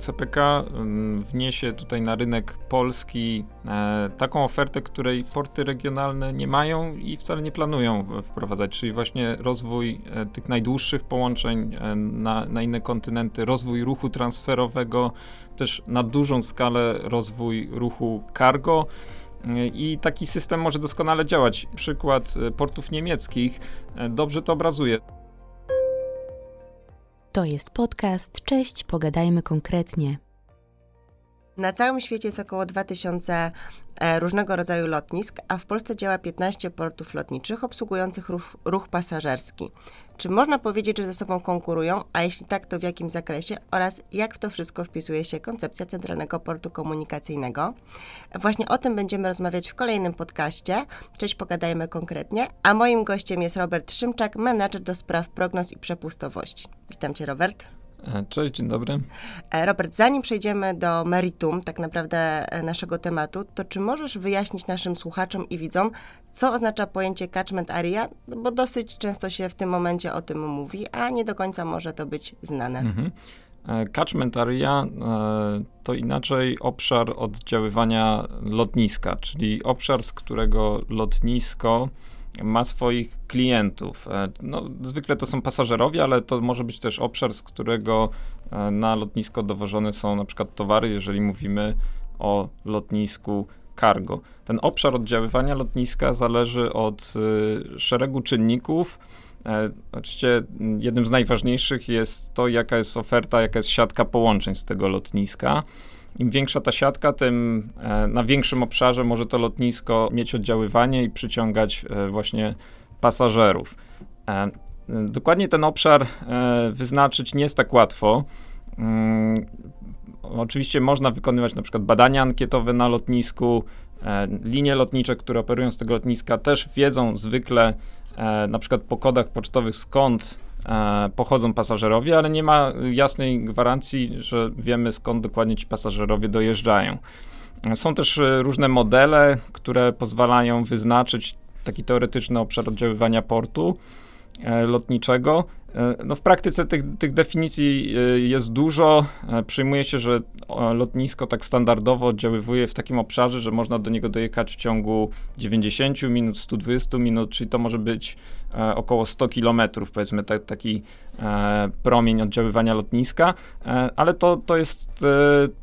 CPK wniesie tutaj na rynek polski e, taką ofertę, której porty regionalne nie mają i wcale nie planują wprowadzać, czyli właśnie rozwój e, tych najdłuższych połączeń e, na, na inne kontynenty, rozwój ruchu transferowego, też na dużą skalę rozwój ruchu cargo. I taki system może doskonale działać. Przykład portów niemieckich dobrze to obrazuje. To jest podcast. Cześć, pogadajmy konkretnie. Na całym świecie jest około 2000 e, różnego rodzaju lotnisk, a w Polsce działa 15 portów lotniczych obsługujących ruch, ruch pasażerski. Czy można powiedzieć, że ze sobą konkurują, a jeśli tak, to w jakim zakresie oraz jak w to wszystko wpisuje się koncepcja Centralnego Portu Komunikacyjnego? Właśnie o tym będziemy rozmawiać w kolejnym podcaście. Cześć, pogadajmy konkretnie. A moim gościem jest Robert Szymczak, menadżer do spraw prognoz i przepustowości. Witam Cię, Robert. E, cześć, dzień dobry. E, Robert, zanim przejdziemy do meritum tak naprawdę e, naszego tematu, to czy możesz wyjaśnić naszym słuchaczom i widzom, co oznacza pojęcie catchment area? No bo dosyć często się w tym momencie o tym mówi, a nie do końca może to być znane. Mhm. Catchment area to inaczej obszar oddziaływania lotniska, czyli obszar, z którego lotnisko ma swoich klientów. E, no, zwykle to są pasażerowie, ale to może być też obszar, z którego e, na lotnisko dowożone są na przykład towary, jeżeli mówimy o lotnisku cargo. Ten obszar oddziaływania lotniska zależy od y, szeregu czynników. E, oczywiście jednym z najważniejszych jest to, jaka jest oferta, jaka jest siatka połączeń z tego lotniska. Im większa ta siatka, tym e, na większym obszarze może to lotnisko mieć oddziaływanie i przyciągać e, właśnie pasażerów. E, dokładnie ten obszar wyznaczyć nie jest tak łatwo. Mm, oczywiście można wykonywać na przykład badania ankietowe na lotnisku. Linie lotnicze, które operują z tego lotniska, też wiedzą zwykle na przykład po kodach pocztowych skąd pochodzą pasażerowie, ale nie ma jasnej gwarancji, że wiemy skąd dokładnie ci pasażerowie dojeżdżają. Są też e, różne modele, które pozwalają wyznaczyć taki teoretyczny obszar oddziaływania portu e, lotniczego. No w praktyce tych, tych definicji jest dużo. Przyjmuje się, że lotnisko tak standardowo oddziaływuje w takim obszarze, że można do niego dojechać w ciągu 90 minut, 120 minut, czyli to może być E, około 100 km, powiedzmy, ta, taki e, promień oddziaływania lotniska, e, ale to, to jest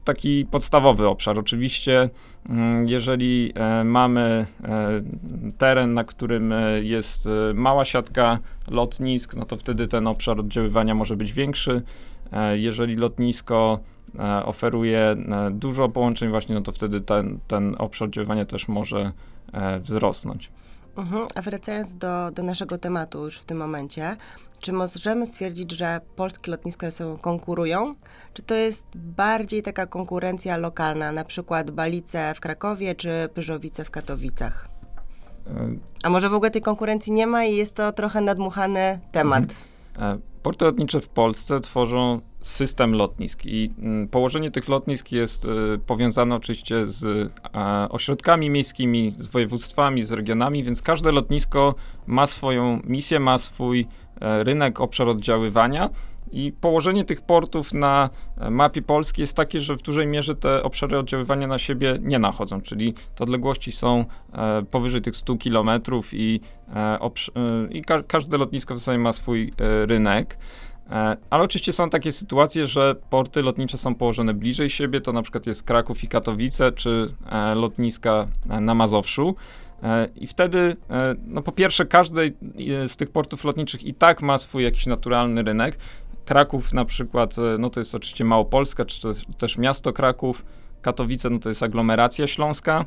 taki podstawowy obszar. Oczywiście, mm, jeżeli mamy teren, na którym jest mała siatka lotnisk, no to wtedy ten obszar oddziaływania może być większy. Jeżeli lotnisko oferuje dużo połączeń właśnie, no to wtedy ten, ten obszar oddziaływania też może wzrosnąć. Mhm. A wracając do, do naszego tematu już w tym momencie, czy możemy stwierdzić, że polskie lotniska ze sobą konkurują? Czy to jest bardziej taka konkurencja lokalna, na przykład Balice w Krakowie czy Pyżowice w Katowicach? A może w ogóle tej konkurencji nie ma i jest to trochę nadmuchany temat? Mhm. E, porty lotnicze w Polsce tworzą system lotnisk i mm, położenie tych lotnisk jest y, powiązane oczywiście z ośrodkami miejskimi, z województwami, z regionami, więc każde lotnisko ma swoją misję, ma swój e, rynek, obszar oddziaływania. I położenie tych portów na e, mapie Polski jest takie, że w dużej mierze te obszary oddziaływania na siebie nie nachodzą, czyli te odległości są e, powyżej tych 100 kilometrów i, i ka każde lotnisko w zasadzie ma swój rynek. E, ale oczywiście są takie sytuacje, że porty lotnicze są położone bliżej siebie, to na przykład jest Kraków i Katowice, czy e, lotniska e, na Mazowszu. I wtedy, no po pierwsze, każdy z tych portów lotniczych i tak ma swój jakiś naturalny rynek. Kraków na przykład, no to jest oczywiście Małopolska, czy też, miasto Kraków. Katowice, no to jest aglomeracja śląska.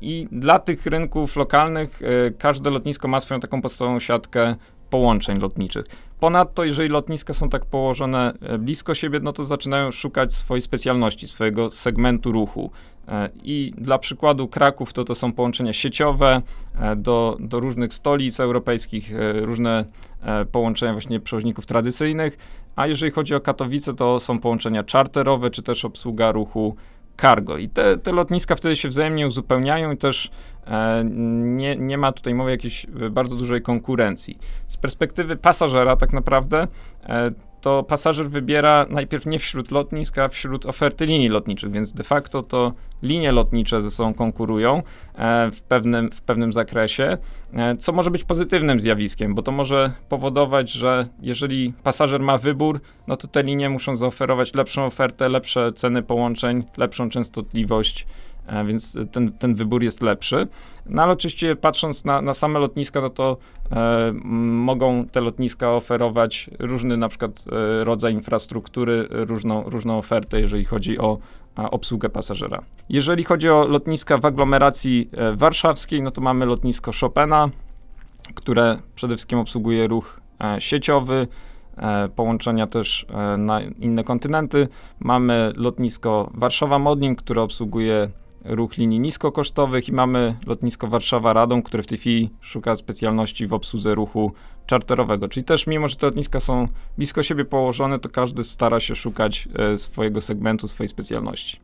I dla tych rynków lokalnych każde lotnisko ma swoją taką podstawową siatkę połączeń lotniczych. Ponadto, jeżeli lotniska są tak położone e, blisko siebie, no to zaczynają szukać swojej specjalności, swojego segmentu ruchu. E, I dla przykładu Kraków to to są połączenia sieciowe e, do, do różnych stolic europejskich, różne połączenia właśnie przewoźników tradycyjnych, a jeżeli chodzi o Katowice, to są połączenia czarterowe, czy też obsługa ruchu cargo. I te, te lotniska wtedy się wzajemnie uzupełniają i też e, nie, nie ma tutaj mowy jakiejś bardzo dużej konkurencji. Z perspektywy pasażera tak naprawdę e, to pasażer wybiera najpierw nie wśród lotnisk, a wśród oferty linii lotniczych, więc de facto to linie lotnicze ze sobą konkurują e, w, pewnym, w pewnym zakresie, e, co może być pozytywnym zjawiskiem, bo to może powodować, że jeżeli pasażer ma wybór, no to te linie muszą zaoferować lepszą ofertę, lepsze ceny połączeń, lepszą częstotliwość więc ten, ten wybór jest lepszy. No ale oczywiście patrząc na, na same lotniska, no to e, mogą te lotniska oferować różny na przykład e, rodzaj infrastruktury, różną, różną ofertę, jeżeli chodzi o obsługę pasażera. Jeżeli chodzi o lotniska w aglomeracji e, warszawskiej, no to mamy lotnisko Chopina, które przede wszystkim obsługuje ruch e, sieciowy, e, połączenia też na inne kontynenty. Mamy lotnisko Warszawa-Modlin, które obsługuje ruch linii niskokosztowych i mamy lotnisko Warszawa-Radom, które w tej chwili szuka specjalności w obsłudze ruchu czarterowego. Czyli też mimo, że te lotniska są blisko siebie położone, to każdy stara się szukać e, swojego segmentu, swojej specjalności.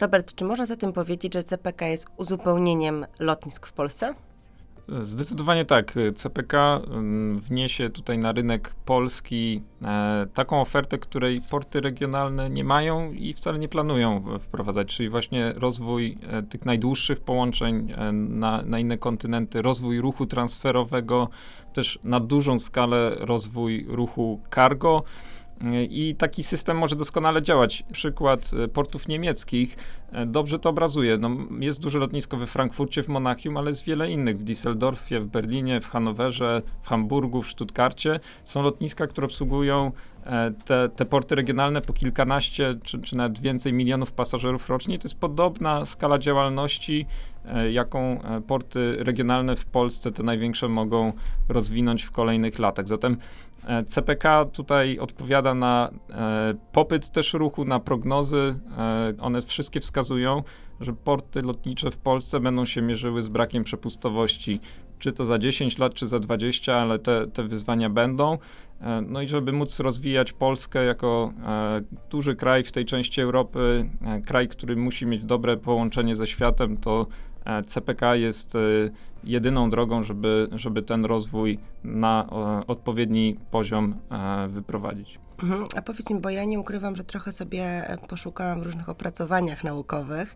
Robert, czy można zatem powiedzieć, że CPK jest uzupełnieniem lotnisk w Polsce? Zdecydowanie tak. CPK mm, wniesie tutaj na rynek polski e, taką ofertę, której porty regionalne nie mają i wcale nie planują wprowadzać, czyli właśnie rozwój e, tych najdłuższych połączeń e, na, na inne kontynenty, rozwój ruchu transferowego, też na dużą skalę rozwój ruchu cargo. I taki system może doskonale działać. Przykład e, portów niemieckich e, dobrze to obrazuje. No, jest duże lotnisko we Frankfurcie, w Monachium, ale jest wiele innych. W Düsseldorfie, w Berlinie, w Hanowerze, w Hamburgu, w Stuttgarcie. Są lotniska, które obsługują e, te, te porty regionalne po kilkanaście czy, czy nawet więcej milionów pasażerów rocznie. To jest podobna skala działalności, jaką porty regionalne w Polsce, te największe, mogą rozwinąć w kolejnych latach. Zatem CPK tutaj odpowiada na e, popyt też ruchu, na prognozy. E, one wszystkie wskazują, że porty lotnicze w Polsce będą się mierzyły z brakiem przepustowości, czy to za 10 lat, czy za 20, ale te, te wyzwania będą. E, no i żeby móc rozwijać Polskę jako e, duży kraj w tej części Europy, e, kraj, który musi mieć dobre połączenie ze światem, to E, CPK jest e, jedyną drogą, żeby, żeby ten rozwój na odpowiedni poziom e, wyprowadzić. Mhm. A powiedz mi, bo ja nie ukrywam, że trochę sobie poszukałam w różnych opracowaniach naukowych,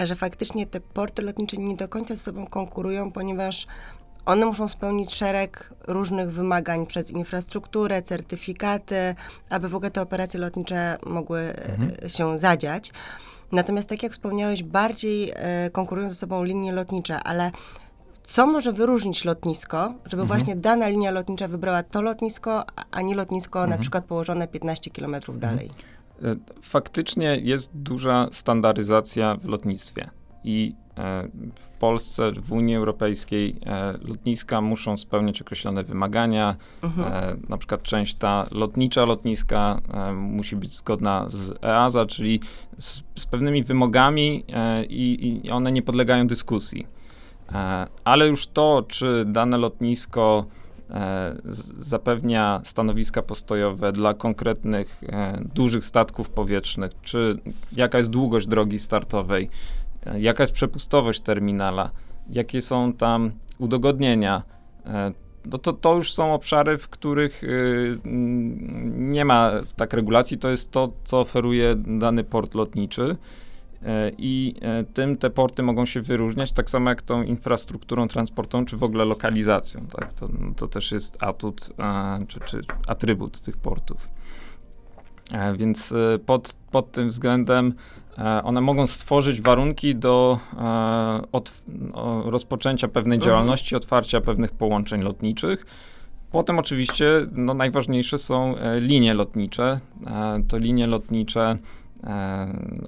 że faktycznie te porty lotnicze nie do końca z sobą konkurują, ponieważ one muszą spełnić szereg różnych wymagań przez infrastrukturę, certyfikaty, aby w ogóle te operacje lotnicze mogły mhm. się zadziać. Natomiast tak jak wspomniałeś, bardziej e, konkurują ze sobą linie lotnicze, ale co może wyróżnić lotnisko, żeby mhm. właśnie dana linia lotnicza wybrała to lotnisko, a nie lotnisko mhm. na przykład położone 15 kilometrów mhm. dalej? E, faktycznie jest duża standaryzacja w lotnictwie i w Polsce, w Unii Europejskiej e, lotniska muszą spełniać określone wymagania. Mhm. Na przykład część ta lotnicza lotniska musi być zgodna z EASA, czyli z, z pewnymi wymogami i, i one nie podlegają dyskusji. Ale już to, czy dane lotnisko zapewnia stanowiska postojowe dla konkretnych dużych statków powietrznych, czy jaka jest długość drogi startowej, jaka jest przepustowość terminala, jakie są tam udogodnienia. E, no to, to już są obszary, w których y, nie ma tak regulacji. To jest to, co oferuje dany port lotniczy. E, I e, tym te porty mogą się wyróżniać, tak samo jak tą infrastrukturą transportową, czy w ogóle lokalizacją. Tak? To, to też jest atut, czy, czy atrybut tych portów. Więc pod, pod tym względem E, one mogą stworzyć warunki do e, rozpoczęcia pewnej mhm. działalności, otwarcia pewnych połączeń lotniczych. Potem oczywiście no, najważniejsze są e, linie lotnicze. To linie lotnicze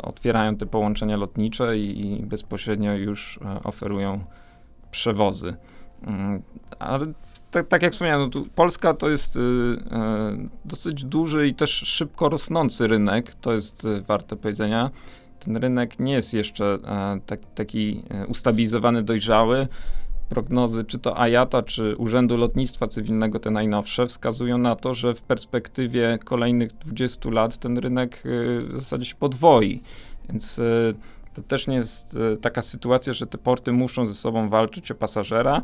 otwierają te połączenia lotnicze i, i bezpośrednio już oferują przewozy. Mm, ale tak, tak jak wspomniałem, no Polska to jest y, y, dosyć duży i też szybko rosnący rynek, to jest y, warte powiedzenia. Ten rynek nie jest jeszcze e, tak, taki e, ustabilizowany, dojrzały. Prognozy czy to AJATA, czy Urzędu Lotnictwa Cywilnego, te najnowsze, wskazują na to, że w perspektywie kolejnych 20 lat ten rynek w zasadzie się podwoi. Więc to też nie jest taka sytuacja, że te porty muszą ze sobą walczyć o pasażera,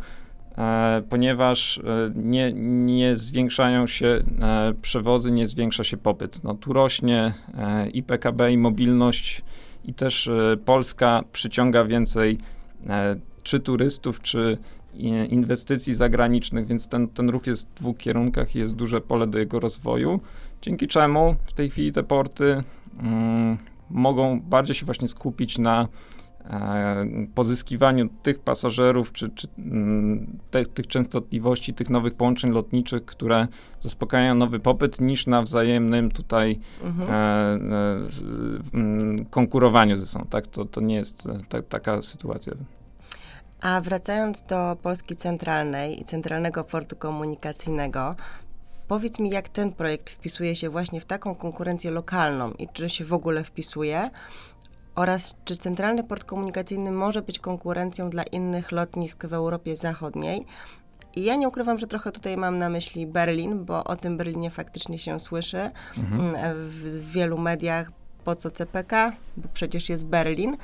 ponieważ nie, nie zwiększają się przewozy, nie zwiększa się popyt. No, tu rośnie i PKB, i mobilność, i też Polska przyciąga więcej czy turystów, czy inwestycji zagranicznych, więc ten, ten ruch jest w dwóch kierunkach i jest duże pole do jego rozwoju, dzięki czemu w tej chwili te porty mm, mogą bardziej się właśnie skupić na e, pozyskiwaniu tych pasażerów, czy, czy mm, te, tych częstotliwości, tych nowych połączeń lotniczych, które zaspokajają nowy popyt, niż na wzajemnym tutaj mhm. e, e, konkurowaniu ze sobą. Tak? To, to nie jest e, ta, taka sytuacja. A wracając do Polski Centralnej i Centralnego Portu Komunikacyjnego, powiedz mi, jak ten projekt wpisuje się właśnie w taką konkurencję lokalną i czy się w ogóle wpisuje? Oraz czy Centralny Port Komunikacyjny może być konkurencją dla innych lotnisk w Europie Zachodniej? I ja nie ukrywam, że trochę tutaj mam na myśli Berlin, bo o tym Berlinie faktycznie się słyszy mhm. Mm, w, w wielu mediach. Po co CPK? Bo przecież jest Berlin,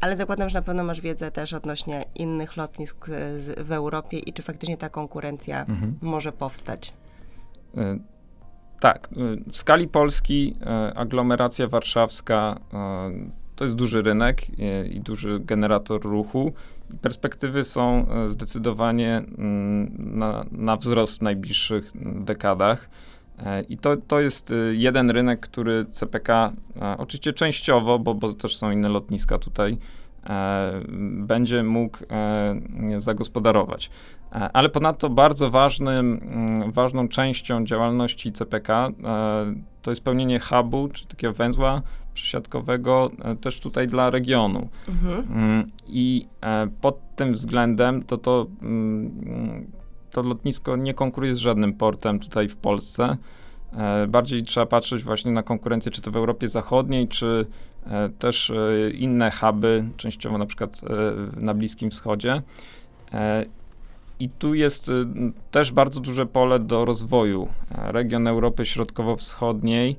ale zakładam, że na pewno masz wiedzę też odnośnie innych lotnisk z, w Europie i czy faktycznie ta konkurencja mhm. może powstać. Y tak, y, w skali Polski aglomeracja warszawska to jest duży rynek i duży generator ruchu. Perspektywy są zdecydowanie mm, na, na wzrost w najbliższych dekadach. I to, to jest jeden rynek, który CPK, oczywiście częściowo, bo, bo też są inne lotniska tutaj, będzie mógł zagospodarować. Ale ponadto bardzo ważnym, mm, ważną częścią działalności CPK to jest pełnienie hubu, czy takiego węzła przesiadkowego też tutaj dla regionu. Mhm. Mm, I pod tym względem to to mm, to lotnisko nie konkuruje z żadnym portem tutaj w Polsce. E, bardziej trzeba patrzeć właśnie na konkurencję, czy to w Europie Zachodniej, czy e, też e, inne huby, częściowo na przykład na Bliskim Wschodzie. I tu jest też bardzo duże pole do rozwoju. Region Europy Środkowo-Wschodniej.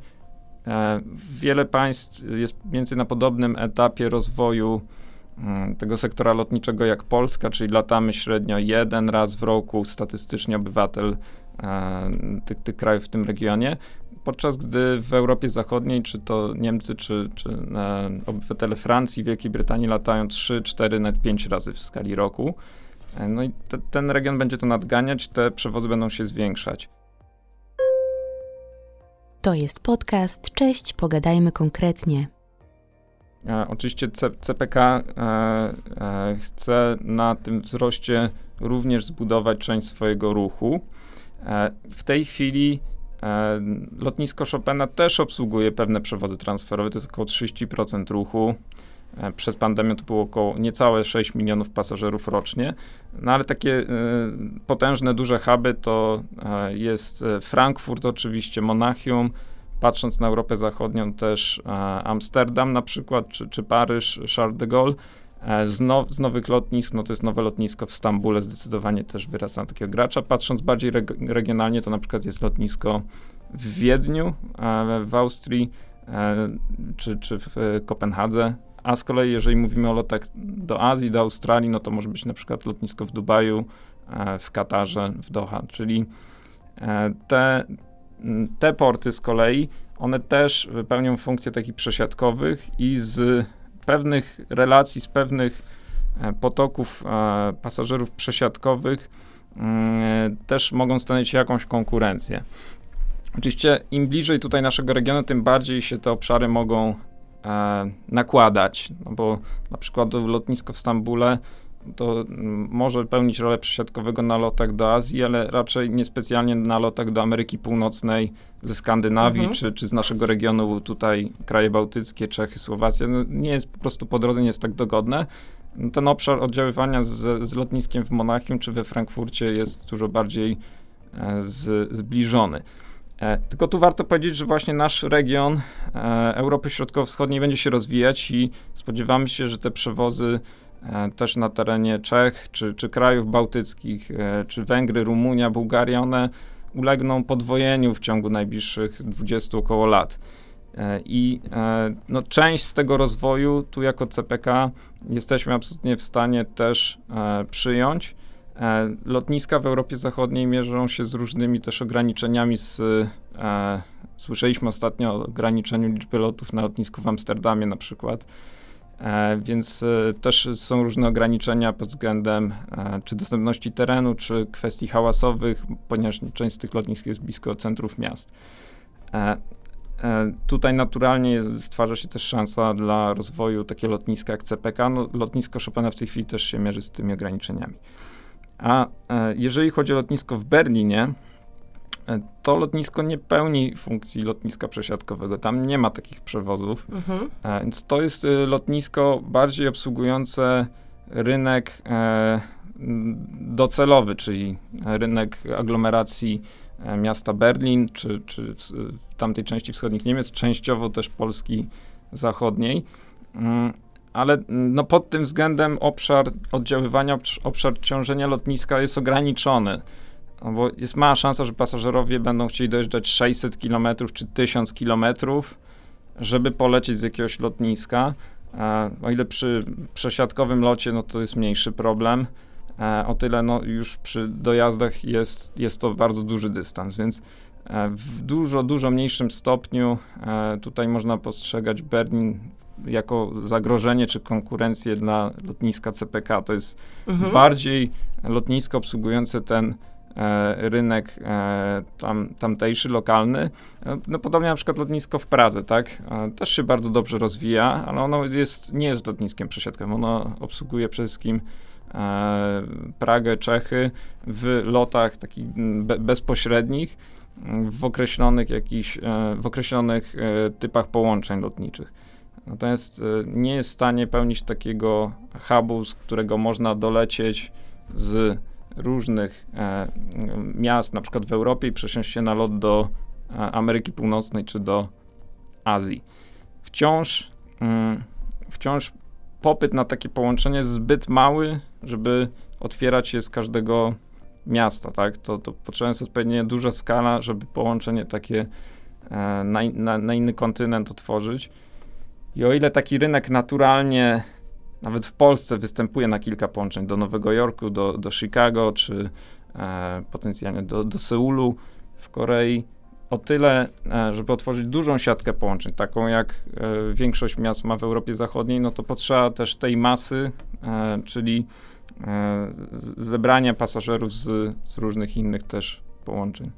Wiele państw jest więcej na podobnym etapie rozwoju Mm, tego sektora lotniczego jak Polska, czyli latamy średnio jeden raz w roku statystycznie obywatel e, tych, tych krajów w tym regionie, podczas gdy w Europie Zachodniej, czy to Niemcy, czy, czy e, obywatele Francji, Wielkiej Brytanii latają 3, 4, nawet 5 razy w skali roku. E, no i te, ten region będzie to nadganiać, te przewozy będą się zwiększać. To jest podcast. Cześć, pogadajmy konkretnie. E, oczywiście C CPK e, e, chce na tym wzroście również zbudować część swojego ruchu. E, w tej chwili lotnisko Chopina też obsługuje pewne przewozy transferowe, to jest około 30% ruchu. E, przed pandemią to było około niecałe 6 milionów pasażerów rocznie. No ale takie potężne, duże huby to jest Frankfurt oczywiście, Monachium, patrząc na Europę Zachodnią, też e, Amsterdam na przykład, czy, czy Paryż, Charles de Gaulle. E, z, now, z, nowych lotnisk, no to jest nowe lotnisko w Stambule, zdecydowanie też wyrasta na takiego gracza. Patrząc bardziej reg regionalnie, to na przykład jest lotnisko w Wiedniu, e, w Austrii, czy, czy w Kopenhadze. A z kolei, jeżeli mówimy o lotach do Azji, do Australii, no to może być na przykład lotnisko w Dubaju, w Katarze, w Doha. Czyli te, te porty z kolei, one też pełnią funkcje takich przesiadkowych i z pewnych relacji, z pewnych e, potoków e, pasażerów przesiadkowych mm, też mogą stanowić jakąś konkurencję. Oczywiście im bliżej tutaj naszego regionu, tym bardziej się te obszary mogą e, nakładać, no bo na przykład lotnisko w Stambule to może pełnić rolę przesiadkowego na lotach do Azji, ale raczej niespecjalnie na lotach do Ameryki Północnej, ze Skandynawii, mhm. czy, czy z naszego regionu tutaj kraje bałtyckie, Czechy, Słowacja. No, nie jest po prostu po drodze, nie jest tak dogodne. Ten obszar oddziaływania z, z lotniskiem w Monachium czy we Frankfurcie jest dużo bardziej e, z, zbliżony. E, tylko tu warto powiedzieć, że właśnie nasz region e, Europy Środkowo-Wschodniej będzie się rozwijać i spodziewamy się, że te przewozy też na terenie Czech, czy, czy krajów bałtyckich, e, czy Węgry, Rumunia, Bułgaria, one ulegną podwojeniu w ciągu najbliższych 20 około lat. E, I no, część z tego rozwoju tu jako CPK jesteśmy absolutnie w stanie też przyjąć. Lotniska w Europie Zachodniej mierzą się z różnymi też ograniczeniami. Z, e, słyszeliśmy ostatnio o ograniczeniu liczby lotów na lotnisku w Amsterdamie na przykład. E, więc e, też są różne ograniczenia pod względem e, czy dostępności terenu, czy kwestii hałasowych, ponieważ część z tych lotnisk jest blisko centrów miast. Tutaj naturalnie stwarza się też szansa dla rozwoju takiego lotniska jak CPK. No, lotnisko Chopina w tej chwili też się mierzy z tymi ograniczeniami. A jeżeli chodzi o lotnisko w Berlinie, to lotnisko nie pełni funkcji lotniska przesiadkowego. Tam nie ma takich przewozów. Mhm. E, więc to jest y, lotnisko bardziej obsługujące rynek e, docelowy, czyli rynek aglomeracji e, miasta Berlin, czy, czy w, w tamtej części wschodnich Niemiec, częściowo też Polski zachodniej. Mm, ale no, pod tym względem obszar oddziaływania, obszar ciążenia lotniska jest ograniczony. No bo jest mała szansa, że pasażerowie będą chcieli dojeżdżać 600 km czy 1000 km, żeby polecieć z jakiegoś lotniska. E, o ile przy przesiadkowym locie, no to jest mniejszy problem. E, o tyle no, już przy dojazdach jest, jest to bardzo duży dystans, więc e, w dużo, dużo mniejszym stopniu e, tutaj można postrzegać Berlin jako zagrożenie czy konkurencję dla lotniska CPK. To jest mhm. bardziej lotnisko obsługujące ten rynek e, tam, tamtejszy, lokalny. E, no podobnie na przykład lotnisko w Pradze, tak? Też się bardzo dobrze rozwija, ale ono jest, nie jest lotniskiem przesiadkowym. Ono obsługuje przede wszystkim Pragę, Czechy w lotach takich be, bezpośrednich, w określonych jakichś, w określonych typach połączeń lotniczych. Natomiast nie jest w stanie pełnić takiego hubu, z którego można dolecieć z różnych e, miast, na przykład w Europie i przesiąść się na lot do e, Ameryki Północnej czy do Azji. Wciąż, mm, wciąż popyt na takie połączenie jest zbyt mały, żeby otwierać je z każdego miasta, tak? To, to potrzebna jest odpowiednio duża skala, żeby połączenie takie e, na, na, na inny kontynent otworzyć. I o ile taki rynek naturalnie nawet w Polsce występuje na kilka połączeń do Nowego Jorku, do, do Chicago, czy e, potencjalnie do, do Seulu w Korei. O tyle, e, żeby otworzyć dużą siatkę połączeń, taką jak e, większość miast ma w Europie Zachodniej, no to potrzeba też tej masy, e, czyli e, zebrania pasażerów z, z różnych innych też połączeń.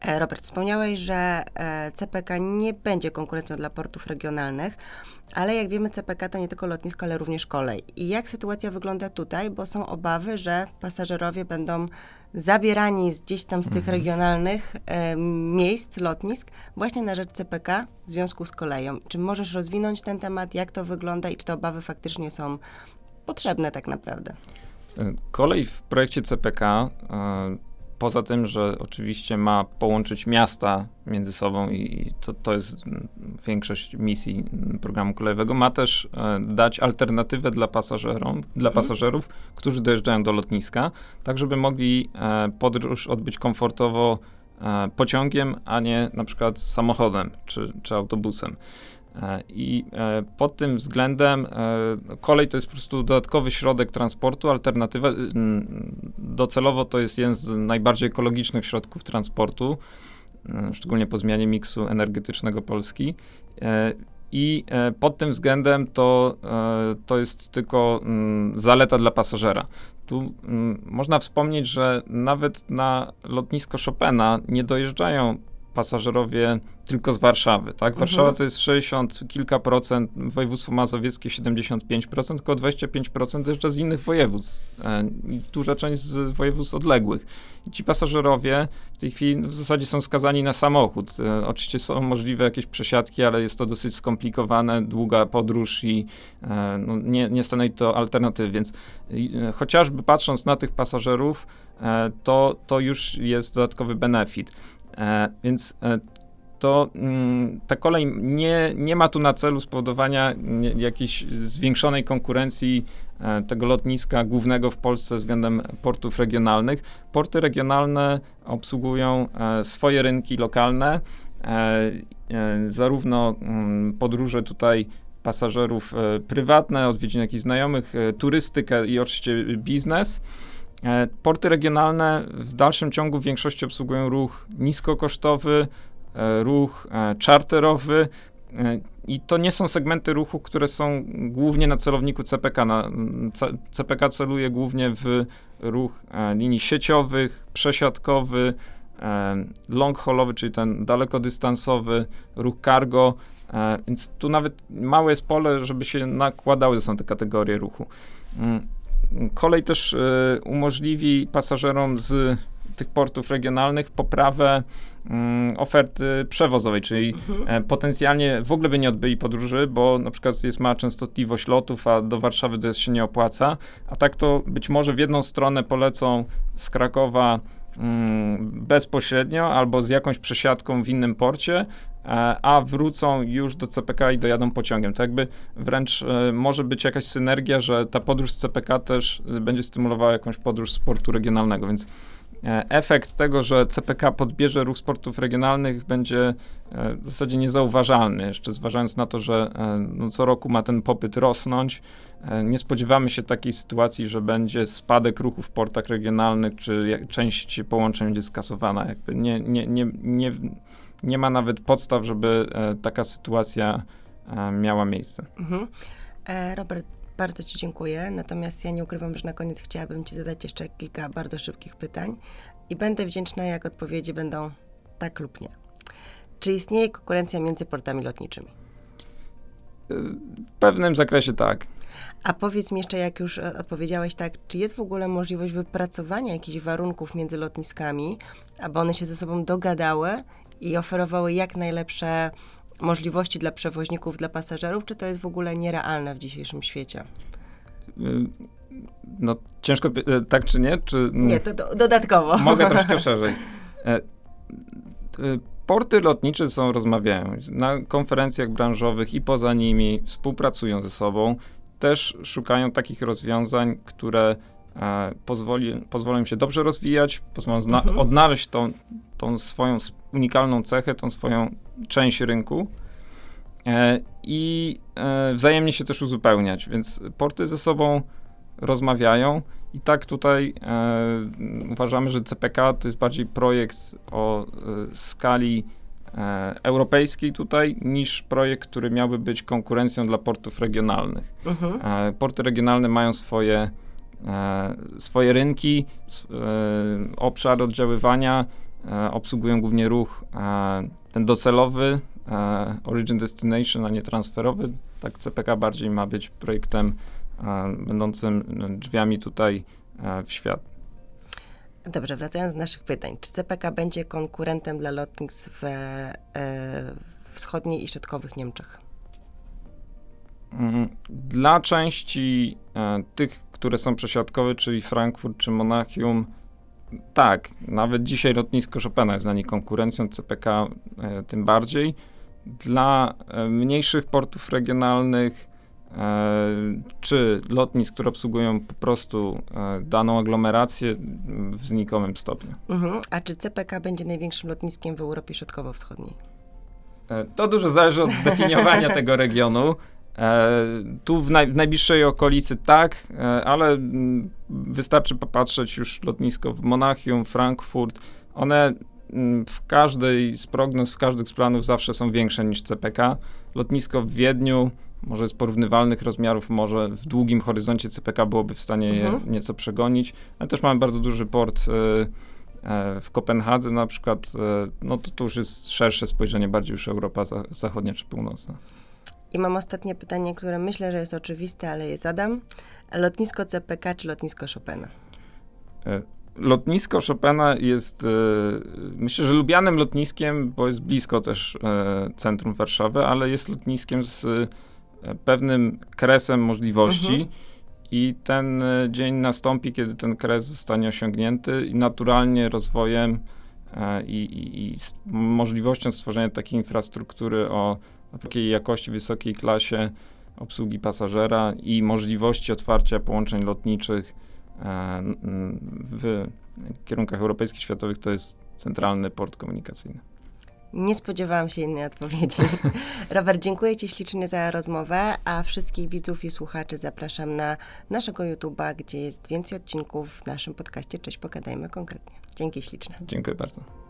E, Robert, wspomniałeś, że e, CPK nie będzie konkurencją dla portów regionalnych, ale jak wiemy, CPK to nie tylko lotnisko, ale również kolej. I jak sytuacja wygląda tutaj, bo są obawy, że pasażerowie będą zabierani z gdzieś tam z tych mhm. regionalnych e, miejsc, lotnisk, właśnie na rzecz CPK w związku z koleją. Czy możesz rozwinąć ten temat, jak to wygląda i czy te obawy faktycznie są potrzebne tak naprawdę? Kolej w projekcie CPK poza tym, że oczywiście ma połączyć miasta między sobą i to, to jest większość misji programu kolejowego, ma też e, dać alternatywę dla, pasażerom, dla mhm. pasażerów, którzy dojeżdżają do lotniska, tak żeby mogli e, podróż odbyć komfortowo e, pociągiem, a nie na przykład samochodem czy, czy autobusem. E, I e, pod tym względem e, kolej to jest po prostu dodatkowy środek transportu, alternatywa. Docelowo to jest jeden z najbardziej ekologicznych środków transportu, szczególnie po zmianie miksu energetycznego Polski. I pod tym względem to, to jest tylko zaleta dla pasażera. Tu można wspomnieć, że nawet na lotnisko Chopina nie dojeżdżają pasażerowie tylko z Warszawy, tak? Warszawa mhm. to jest 60 kilka procent, województwo mazowieckie 75%, tylko 25% jeszcze z innych województw. E, I duża część z województw odległych. I ci pasażerowie w tej chwili w zasadzie są skazani na samochód. E, oczywiście są możliwe jakieś przesiadki, ale jest to dosyć skomplikowane, długa podróż i e, no, nie, nie stanowi to alternatywy, więc chociażby patrząc na tych pasażerów, to, to już jest dodatkowy benefit. E, więc e, to mm, ta kolej nie, nie ma tu na celu spowodowania jakiejś zwiększonej konkurencji e, tego lotniska głównego w Polsce względem portów regionalnych. Porty regionalne obsługują swoje rynki lokalne, zarówno mm, podróże tutaj pasażerów prywatne, odwiedzin jakichś znajomych, turystykę i oczywiście biznes. E, porty regionalne w dalszym ciągu w większości obsługują ruch niskokosztowy, e, ruch e, czarterowy, i to nie są segmenty ruchu, które są głównie na celowniku CPK. Na, CPK celuje głównie w ruch linii sieciowych, przesiadkowy, long haulowy, czyli ten dalekodystansowy, ruch cargo, więc tu nawet małe jest pole, żeby się nakładały są te kategorie ruchu. Kolej też y, umożliwi pasażerom z tych portów regionalnych poprawę mm, oferty przewozowej, czyli mhm. E, potencjalnie w ogóle by nie odbyli podróży, bo na przykład jest mała częstotliwość lotów, a do Warszawy to jest się nie opłaca, a tak to być może w jedną stronę polecą z Krakowa mm, bezpośrednio albo z jakąś przesiadką w innym porcie, E, a wrócą już do CPK i dojadą pociągiem. To jakby wręcz e, może być jakaś synergia, że ta podróż z CPK też będzie stymulowała jakąś podróż sportu regionalnego, więc e, efekt tego, że CPK podbierze ruch sportów regionalnych będzie w zasadzie niezauważalny, jeszcze zważając na to, że no, co roku ma ten popyt rosnąć. Nie spodziewamy się takiej sytuacji, że będzie spadek ruchu w portach regionalnych, czy część połączeń będzie skasowana. Jakby nie, nie, nie, nie nie ma nawet podstaw, żeby e, taka sytuacja e, miała miejsce. Mhm. E, Robert, bardzo Ci dziękuję. Natomiast ja nie ukrywam, że na koniec chciałabym Ci zadać jeszcze kilka bardzo szybkich pytań i będę wdzięczna, jak odpowiedzi będą tak lub nie. Czy istnieje konkurencja między portami lotniczymi? W pewnym zakresie tak. A powiedz mi jeszcze, jak już odpowiedziałeś tak, czy jest w ogóle możliwość wypracowania jakichś warunków między lotniskami, aby one się ze sobą dogadały i oferowały jak najlepsze możliwości dla przewoźników, dla pasażerów, czy to jest w ogóle nierealne w dzisiejszym świecie? Y, no ciężko, y, tak czy nie? Czy... Nie, to do, dodatkowo. Mogę troszkę szerzej. E, y, porty lotnicze są, rozmawiają na konferencjach branżowych i poza nimi, współpracują ze sobą, też szukają takich rozwiązań, które e, pozwoli, pozwolą im się dobrze rozwijać, pozwolą zna, mhm. odnaleźć tą, tą swoją unikalną cechę, tą swoją część rynku e, i e, wzajemnie się też uzupełniać, więc porty ze sobą rozmawiają i tak tutaj e, uważamy, że CPK to jest bardziej projekt o skali europejskiej tutaj niż projekt, który miałby być konkurencją dla portów regionalnych. Mhm. porty regionalne mają swoje, swoje rynki, obszar oddziaływania, obsługują głównie ruch e, ten docelowy, e, Origin Destination, a nie transferowy. Tak CPK bardziej ma być projektem będącym no, drzwiami tutaj w świat. Dobrze, wracając do naszych pytań. Czy CPK będzie konkurentem dla lotnisk w wschodniej i środkowych Niemczech? Mm, dla części tych, które są przesiadkowe, czyli Frankfurt czy Monachium, tak, nawet dzisiaj lotnisko Chopina jest dla niej konkurencją, CPK e, tym bardziej. Dla e, mniejszych portów regionalnych e, czy lotnisk, które obsługują po prostu e, daną aglomerację w znikomym stopniu. Mhm. A czy CPK będzie największym lotniskiem w Europie Środkowo-Wschodniej? E, to dużo zależy od zdefiniowania tego regionu. E, tu w, naj, w, najbliższej okolicy tak, e, ale m, wystarczy popatrzeć już lotnisko w Monachium, Frankfurt. One m, w każdej z prognoz, w każdych z planów zawsze są większe niż CPK. Lotnisko w Wiedniu, może z porównywalnych rozmiarów, może w długim horyzoncie CPK byłoby w stanie mhm. je nieco przegonić. Ale też mamy bardzo duży port e, w Kopenhadze na przykład. no to, to już jest szersze spojrzenie, bardziej już Europa Zachodnia czy Północna. I mam ostatnie pytanie, które myślę, że jest oczywiste, ale je zadam. Lotnisko CPK czy lotnisko Chopina? E, lotnisko Chopina jest, e, myślę, że lubianym lotniskiem, bo jest blisko też e, centrum Warszawy, ale jest lotniskiem z pewnym kresem możliwości. Mhm. I ten dzień nastąpi, kiedy ten kres zostanie osiągnięty i naturalnie rozwojem i, i, i możliwością stworzenia takiej infrastruktury o takiej jakości, wysokiej klasie obsługi pasażera i możliwości otwarcia połączeń lotniczych e, w kierunkach europejskich, światowych to jest centralny port komunikacyjny. Nie spodziewałam się innej odpowiedzi. Robert, dziękuję Ci ślicznie za rozmowę, a wszystkich widzów i słuchaczy zapraszam na naszego YouTube'a, gdzie jest więcej odcinków w naszym podcaście Cześć, pogadajmy konkretnie. Dzięki śliczne. Dziękuję bardzo.